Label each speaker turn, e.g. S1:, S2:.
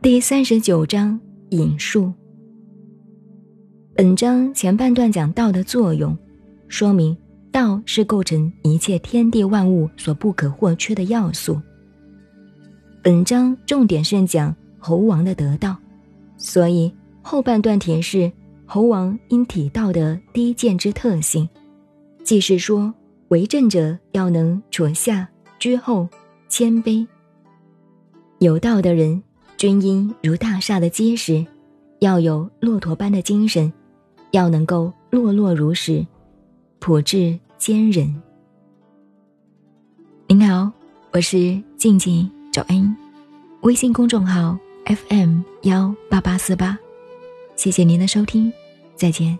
S1: 第三十九章引述。本章前半段讲道的作用，说明道是构成一切天地万物所不可或缺的要素。本章重点是讲猴王的得道，所以后半段提示猴王因体道的低贱之特性，即是说为政者要能处下居后谦卑。有道的人，军营如大厦的结实，要有骆驼般的精神，要能够落落如石，朴质坚韧。您好，我是静静找恩，微信公众号 FM 幺八八四八，谢谢您的收听，再见。